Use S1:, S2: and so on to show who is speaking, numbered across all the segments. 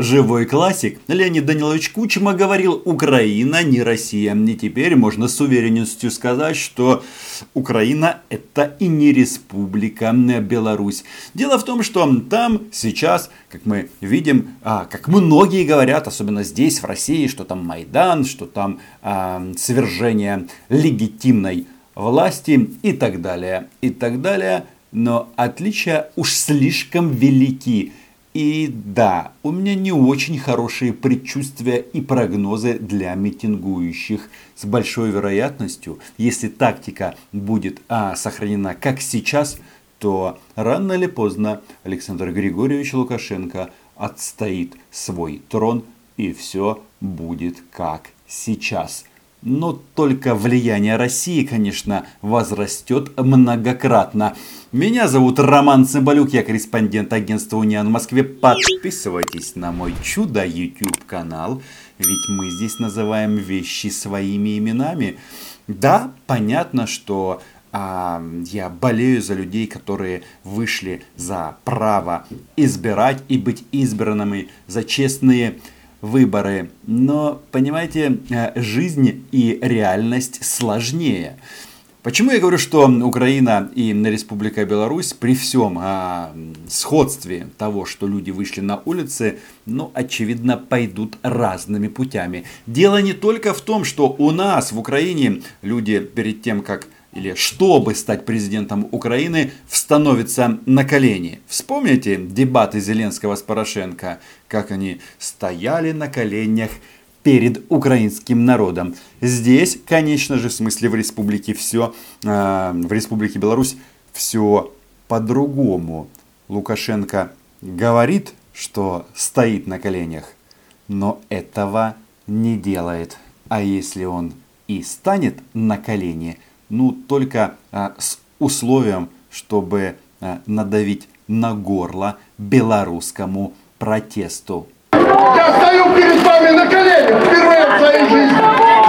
S1: Живой классик Леонид Данилович Кучма говорил «Украина не Россия». И теперь можно с уверенностью сказать, что Украина это и не республика Беларусь. Дело в том, что там сейчас, как мы видим, а, как многие говорят, особенно здесь, в России, что там Майдан, что там а, свержение легитимной власти и так далее, и так далее. Но отличия уж слишком велики. И да, у меня не очень хорошие предчувствия и прогнозы для митингующих. С большой вероятностью, если тактика будет а, сохранена как сейчас, то рано или поздно Александр Григорьевич Лукашенко отстоит свой трон и все будет как сейчас. Но только влияние России, конечно, возрастет многократно. Меня зовут Роман Цымбалюк, я корреспондент агентства Униан в Москве. Подписывайтесь на мой чудо YouTube канал, ведь мы здесь называем вещи своими именами. Да, понятно, что а, я болею за людей, которые вышли за право избирать и быть избранными, за честные выборы. Но, понимаете, э, жизнь и реальность сложнее. Почему я говорю, что Украина и Республика Беларусь при всем а, сходстве того, что люди вышли на улицы, ну, очевидно, пойдут разными путями. Дело не только в том, что у нас в Украине люди перед тем, как или чтобы стать президентом Украины, становится на колени. Вспомните дебаты Зеленского с Порошенко, как они стояли на коленях перед украинским народом. Здесь, конечно же, в смысле в республике все, э, в республике Беларусь все по-другому. Лукашенко говорит, что стоит на коленях, но этого не делает. А если он и станет на колени, ну только а, с условием, чтобы а, надавить на горло белорусскому протесту. Я стою перед вами на коленях впервые в своей жизни.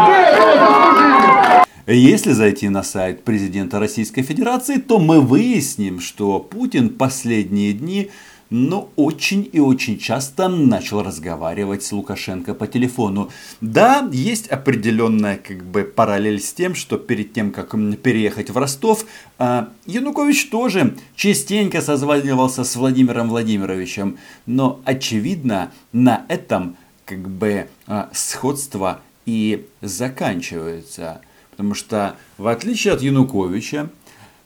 S1: Вы этого заслужили. Если зайти на сайт президента Российской Федерации, то мы выясним, что Путин последние дни но очень и очень часто начал разговаривать с Лукашенко по телефону. Да, есть определенная как бы параллель с тем, что перед тем, как переехать в Ростов, а, Янукович тоже частенько созванивался с Владимиром Владимировичем. Но очевидно, на этом как бы а, сходство и заканчивается. Потому что в отличие от Януковича,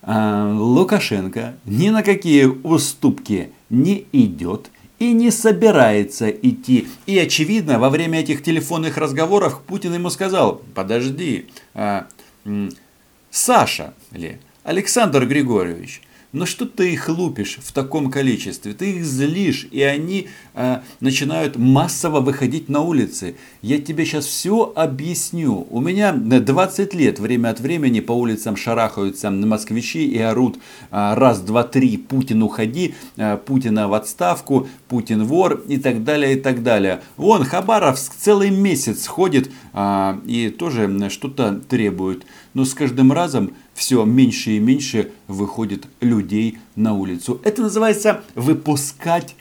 S1: Лукашенко ни на какие уступки не идет и не собирается идти. И очевидно, во время этих телефонных разговоров Путин ему сказал, подожди, а, Саша или Александр Григорьевич, но что ты их лупишь в таком количестве? Ты их злишь, и они э, начинают массово выходить на улицы. Я тебе сейчас все объясню. У меня 20 лет время от времени по улицам шарахаются москвичи и орут э, раз, два, три, Путин уходи, э, Путина в отставку, Путин вор и так далее, и так далее. Вон Хабаровск целый месяц ходит э, и тоже что-то требует. Но с каждым разом все меньше и меньше выходит людей на улицу. Это называется выпускать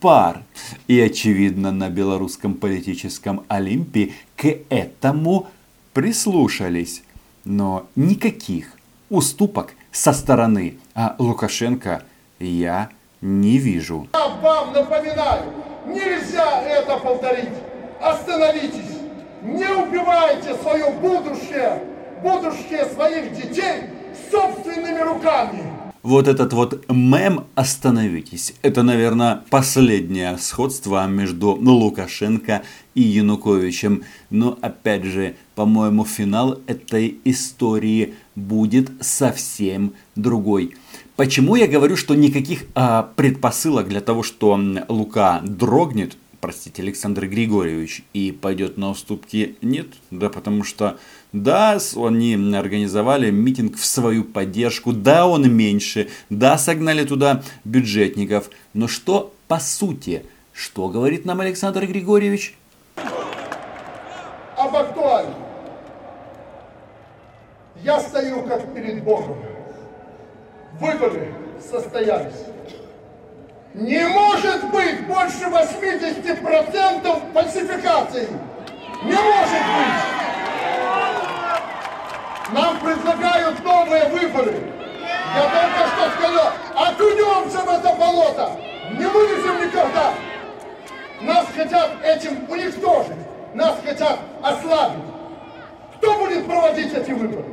S1: пар. И очевидно на белорусском политическом Олимпе к этому прислушались. Но никаких уступок со стороны а Лукашенко я не вижу.
S2: Я вам напоминаю, нельзя это повторить. Остановитесь, не убивайте свое будущее будущее своих детей собственными руками.
S1: Вот этот вот мем «Остановитесь» – это, наверное, последнее сходство между Лукашенко и Януковичем. Но, опять же, по-моему, финал этой истории будет совсем другой. Почему я говорю, что никаких а, предпосылок для того, что Лука дрогнет, простите, Александр Григорьевич, и пойдет на уступки, нет? Да потому что да, они организовали митинг в свою поддержку, да, он меньше, да, согнали туда бюджетников. Но что по сути? Что говорит нам Александр Григорьевич?
S2: Об актуальном. Я стою как перед Богом. Выборы состоялись. Не может быть больше 80% фальсификаций. Не может быть. Нам предлагают новые выборы. Я только что сказал, окунемся в это болото. Не вылезем никогда. Нас хотят этим уничтожить. Нас хотят ослабить. Кто будет проводить эти выборы?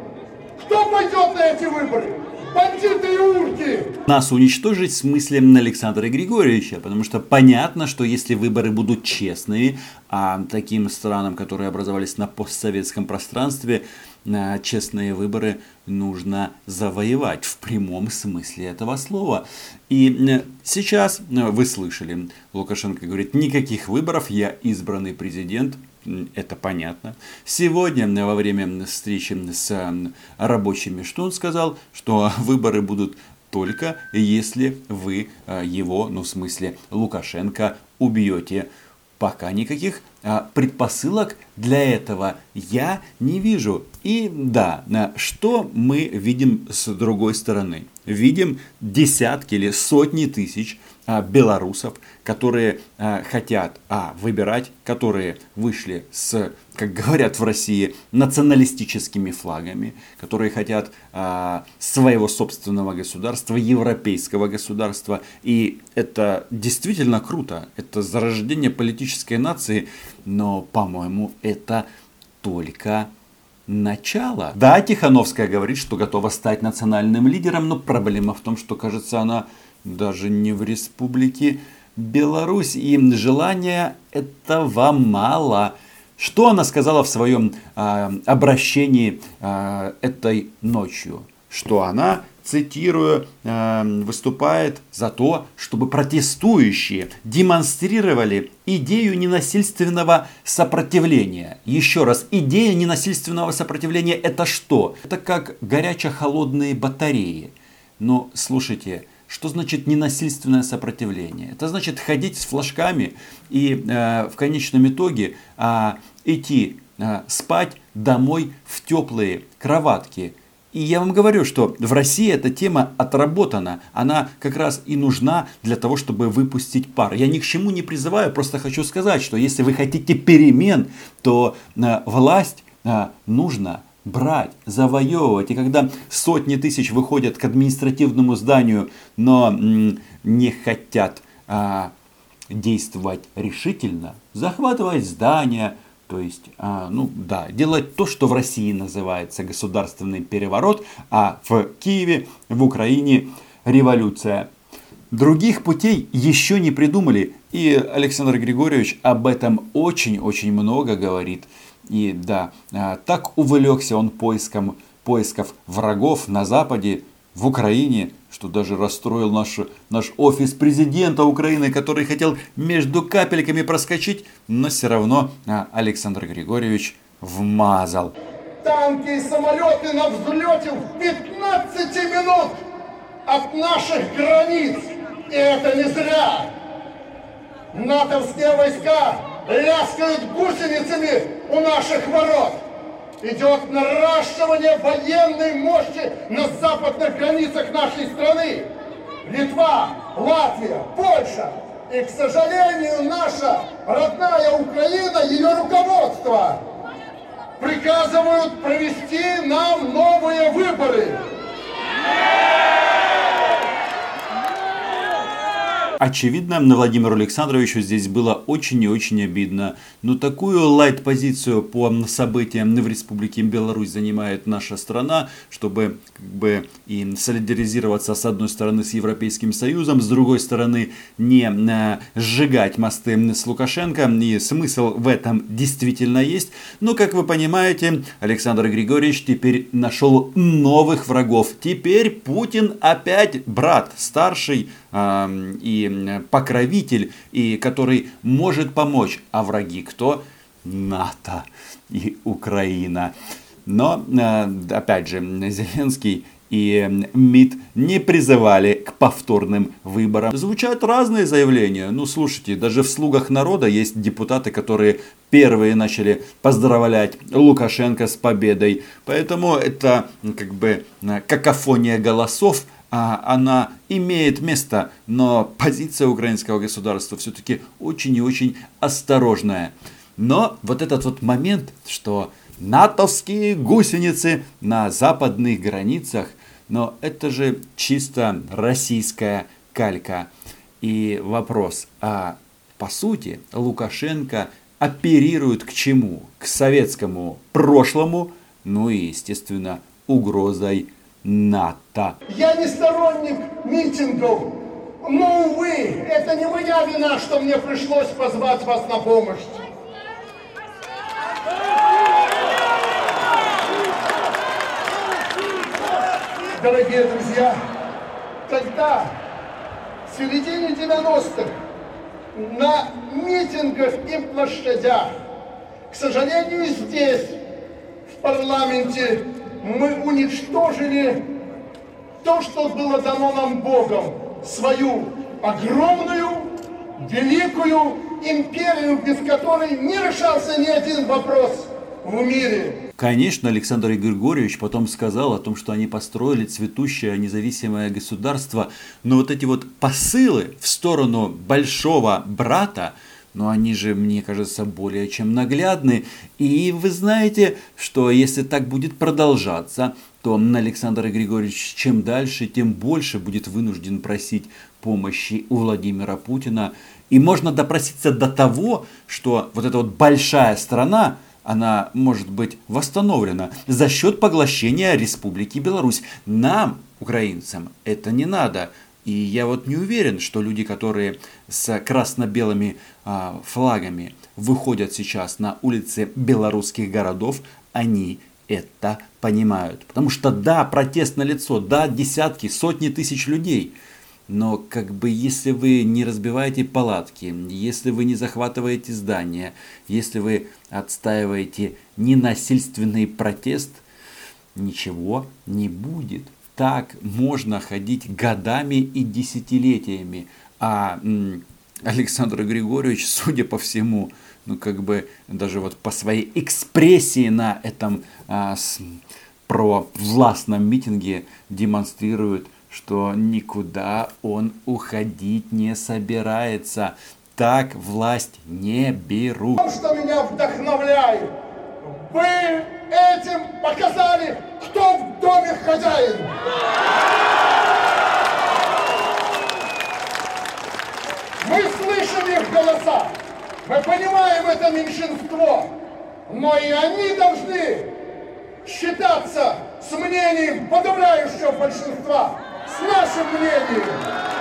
S2: Кто пойдет на эти выборы? Бандиты и урки!
S1: Нас уничтожить в смысле Александра Григорьевича, потому что понятно, что если выборы будут честные, а таким странам, которые образовались на постсоветском пространстве, честные выборы нужно завоевать в прямом смысле этого слова. И э, сейчас э, вы слышали, Лукашенко говорит, никаких выборов, я избранный президент, это понятно. Сегодня во время встречи с рабочими, что он сказал, что выборы будут только если вы э, его, ну в смысле Лукашенко, убьете. Пока никаких а, предпосылок для этого я не вижу. И да, что мы видим с другой стороны? Видим десятки или сотни тысяч белорусов, которые а, хотят а, выбирать, которые вышли с, как говорят в России, националистическими флагами, которые хотят а, своего собственного государства, европейского государства. И это действительно круто. Это зарождение политической нации, но, по-моему, это только начало. Да, Тихановская говорит, что готова стать национальным лидером, но проблема в том, что, кажется, она даже не в республике Беларусь, и желания этого мало. Что она сказала в своем э, обращении э, этой ночью? Что она, цитирую, э, выступает за то, чтобы протестующие демонстрировали идею ненасильственного сопротивления. Еще раз, идея ненасильственного сопротивления это что? Это как горячо-холодные батареи. Но слушайте, что значит ненасильственное сопротивление? Это значит ходить с флажками и э, в конечном итоге э, идти э, спать домой в теплые кроватки. И я вам говорю, что в России эта тема отработана. Она как раз и нужна для того, чтобы выпустить пар. Я ни к чему не призываю, просто хочу сказать, что если вы хотите перемен, то э, власть э, нужно брать, завоевывать. И когда сотни тысяч выходят к административному зданию, но не хотят а, действовать решительно, захватывать здания, то есть, а, ну да, делать то, что в России называется государственный переворот, а в Киеве, в Украине революция. Других путей еще не придумали, и Александр Григорьевич об этом очень-очень много говорит. И да, а, так увлекся он поиском, поисков врагов на Западе, в Украине, что даже расстроил наш, наш офис президента Украины, который хотел между капельками проскочить, но все равно а, Александр Григорьевич вмазал.
S2: Танки и самолеты на взлете в 15 минут от наших границ. И это не зря. НАТОвские войска ляскают гусеницами у наших ворот. Идет наращивание военной мощи на западных границах нашей страны. Литва, Латвия, Польша. И, к сожалению, наша родная Украина, ее руководство приказывают провести нам новые выборы.
S1: Очевидно, Владимиру Александровичу здесь было очень и очень обидно. Но такую лайт-позицию по событиям в Республике Беларусь занимает наша страна, чтобы как бы и солидаризироваться с одной стороны с Европейским Союзом, с другой стороны не э, сжигать мосты с Лукашенко. И смысл в этом действительно есть. Но, как вы понимаете, Александр Григорьевич теперь нашел новых врагов. Теперь Путин опять брат, старший и покровитель, и который может помочь. А враги кто? НАТО и Украина. Но, э, опять же, Зеленский и МИД не призывали к повторным выборам. Звучат разные заявления. Ну, слушайте, даже в «Слугах народа» есть депутаты, которые первые начали поздравлять Лукашенко с победой. Поэтому это как бы какофония голосов, она имеет место, но позиция украинского государства все-таки очень и очень осторожная. Но вот этот вот момент, что натовские гусеницы на западных границах, но это же чисто российская калька. И вопрос, а по сути Лукашенко оперирует к чему? К советскому прошлому, ну и, естественно, угрозой НАТО.
S2: Я не сторонник митингов, но, увы, это не моя вина, что мне пришлось позвать вас на помощь. Дорогие друзья, тогда, в середине 90-х, на митингах и площадях, к сожалению, здесь, в парламенте, мы уничтожили то, что было дано нам Богом, свою огромную, великую империю, без которой не решался ни один вопрос в мире.
S1: Конечно, Александр Григорьевич потом сказал о том, что они построили цветущее независимое государство, но вот эти вот посылы в сторону большого брата, но они же, мне кажется, более чем наглядны. И вы знаете, что если так будет продолжаться, то Александр Григорьевич чем дальше, тем больше будет вынужден просить помощи у Владимира Путина. И можно допроситься до того, что вот эта вот большая страна, она может быть восстановлена за счет поглощения Республики Беларусь. Нам, украинцам, это не надо. И я вот не уверен, что люди, которые с красно-белыми а, флагами выходят сейчас на улицы белорусских городов, они это понимают. Потому что да, протест на лицо, да, десятки, сотни тысяч людей. Но как бы если вы не разбиваете палатки, если вы не захватываете здания, если вы отстаиваете ненасильственный протест, ничего не будет так можно ходить годами и десятилетиями. А Александр Григорьевич, судя по всему, ну как бы даже вот по своей экспрессии на этом а, с, властном митинге демонстрирует, что никуда он уходить не собирается. Так власть не берут.
S2: Что меня вдохновляет, вы этим показали, кто в доме хозяин. Мы слышим их голоса. Мы понимаем это меньшинство. Но и они должны считаться с мнением подавляющего большинства, с нашим мнением.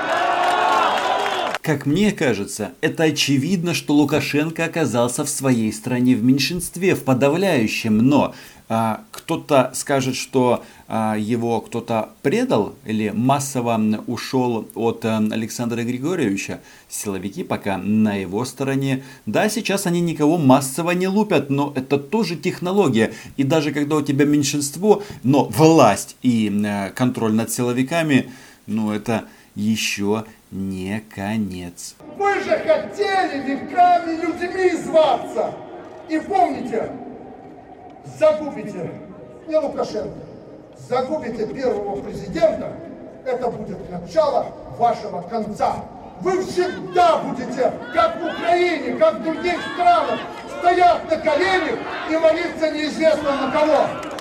S1: Как мне кажется, это очевидно, что Лукашенко оказался в своей стране в меньшинстве, в подавляющем, но а, кто-то скажет, что а, его кто-то предал или массово ушел от а, Александра Григорьевича. Силовики пока на его стороне. Да, сейчас они никого массово не лупят, но это тоже технология. И даже когда у тебя меньшинство, но власть и а, контроль над силовиками, ну это еще не конец.
S2: Вы же хотели веками людьми зваться. И помните, загубите не Лукашенко, загубите первого президента, это будет начало вашего конца. Вы всегда будете, как в Украине, как в других странах, стоять на коленях и молиться неизвестно на кого.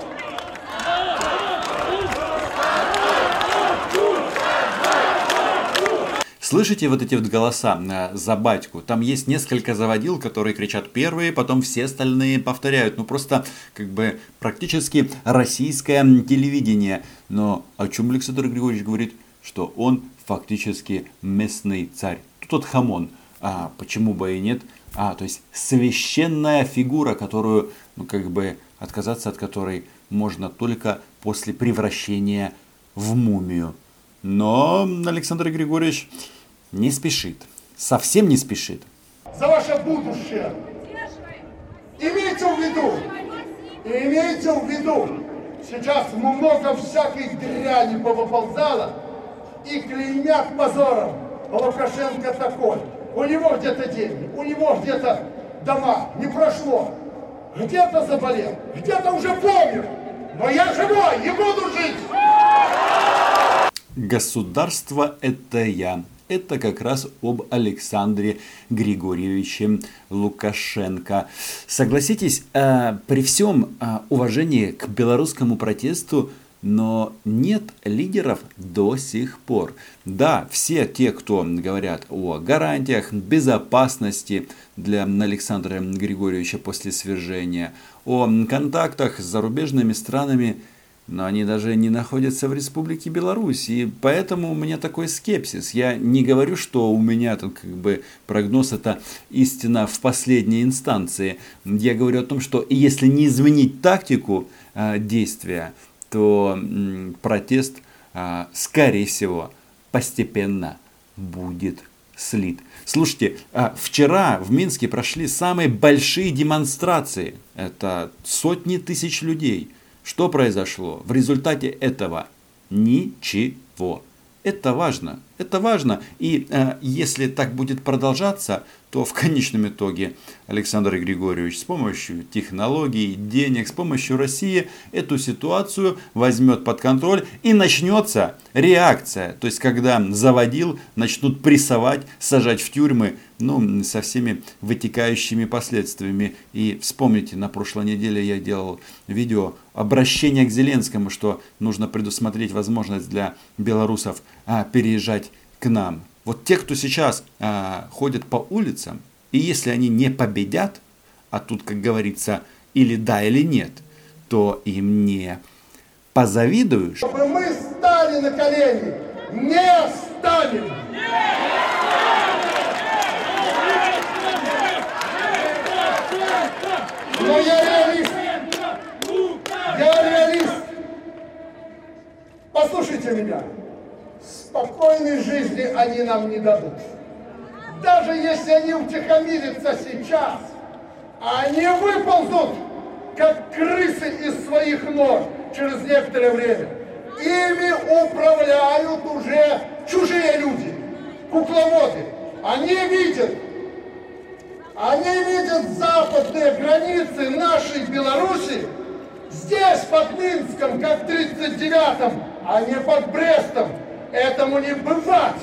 S1: Слышите вот эти вот голоса э, за батьку? Там есть несколько заводил, которые кричат первые, потом все остальные повторяют. Ну просто как бы практически российское телевидение. Но о чем Александр Григорьевич говорит? Что он фактически местный царь. Тут хамон. А почему бы и нет? А, то есть священная фигура, которую, ну как бы отказаться от которой можно только после превращения в мумию. Но Александр Григорьевич не спешит. Совсем не спешит.
S2: За ваше будущее. Имейте в виду, имейте в виду, сейчас много всякой дряни повыползало и клеймят позором. Лукашенко такой. У него где-то деньги, у него где-то дома. Не прошло. Где-то заболел, где-то уже помер. Но я живой и буду жить.
S1: Государство это я. Это как раз об Александре Григорьевиче Лукашенко. Согласитесь, э, при всем э, уважении к белорусскому протесту, но нет лидеров до сих пор. Да, все те, кто говорят о гарантиях безопасности для Александра Григорьевича после свержения, о контактах с зарубежными странами, но они даже не находятся в Республике Беларусь, и поэтому у меня такой скепсис. Я не говорю, что у меня тут как бы прогноз это истина в последней инстанции. Я говорю о том, что если не изменить тактику э, действия, то м, протест, э, скорее всего, постепенно будет слит. Слушайте, а, вчера в Минске прошли самые большие демонстрации. Это сотни тысяч людей. Что произошло? В результате этого ничего. Это важно. Это важно. И э, если так будет продолжаться, то в конечном итоге Александр Григорьевич с помощью технологий, денег, с помощью России эту ситуацию возьмет под контроль и начнется реакция. То есть, когда заводил, начнут прессовать, сажать в тюрьмы, ну, со всеми вытекающими последствиями. И вспомните, на прошлой неделе я делал видео обращение к Зеленскому, что нужно предусмотреть возможность для белорусов а, переезжать к нам. Вот те, кто сейчас а, ходят по улицам, и если они не победят, а тут, как говорится, или да, или нет, то им не позавидуешь.
S2: Чтобы мы стали на колени, не станем. Но я реалист. Я реалист. Послушайте меня. Спокойной жизни они нам не дадут. Даже если они утихомирятся сейчас, они выползут, как крысы из своих нор через некоторое время. Ими управляют уже чужие люди, кукловоды. Они видят, они видят западные границы нашей Беларуси здесь, под Минском, как в 39-м, а не под Брестом. Этому не бывать!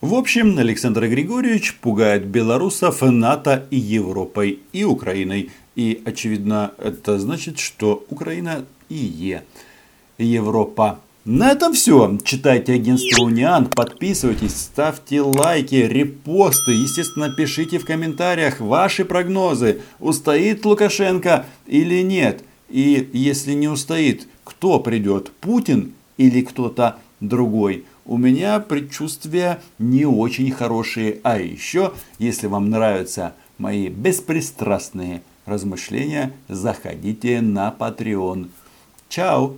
S1: В общем, Александр Григорьевич пугает белорусов НАТО и Европой, и Украиной. И, очевидно, это значит, что Украина и е Европа. На этом все. Читайте агентство Униан, подписывайтесь, ставьте лайки, репосты. Естественно, пишите в комментариях ваши прогнозы. Устоит Лукашенко или нет? И если не устоит, кто придет? Путин или кто-то другой. У меня предчувствия не очень хорошие. А еще, если вам нравятся мои беспристрастные размышления, заходите на Patreon. Чао!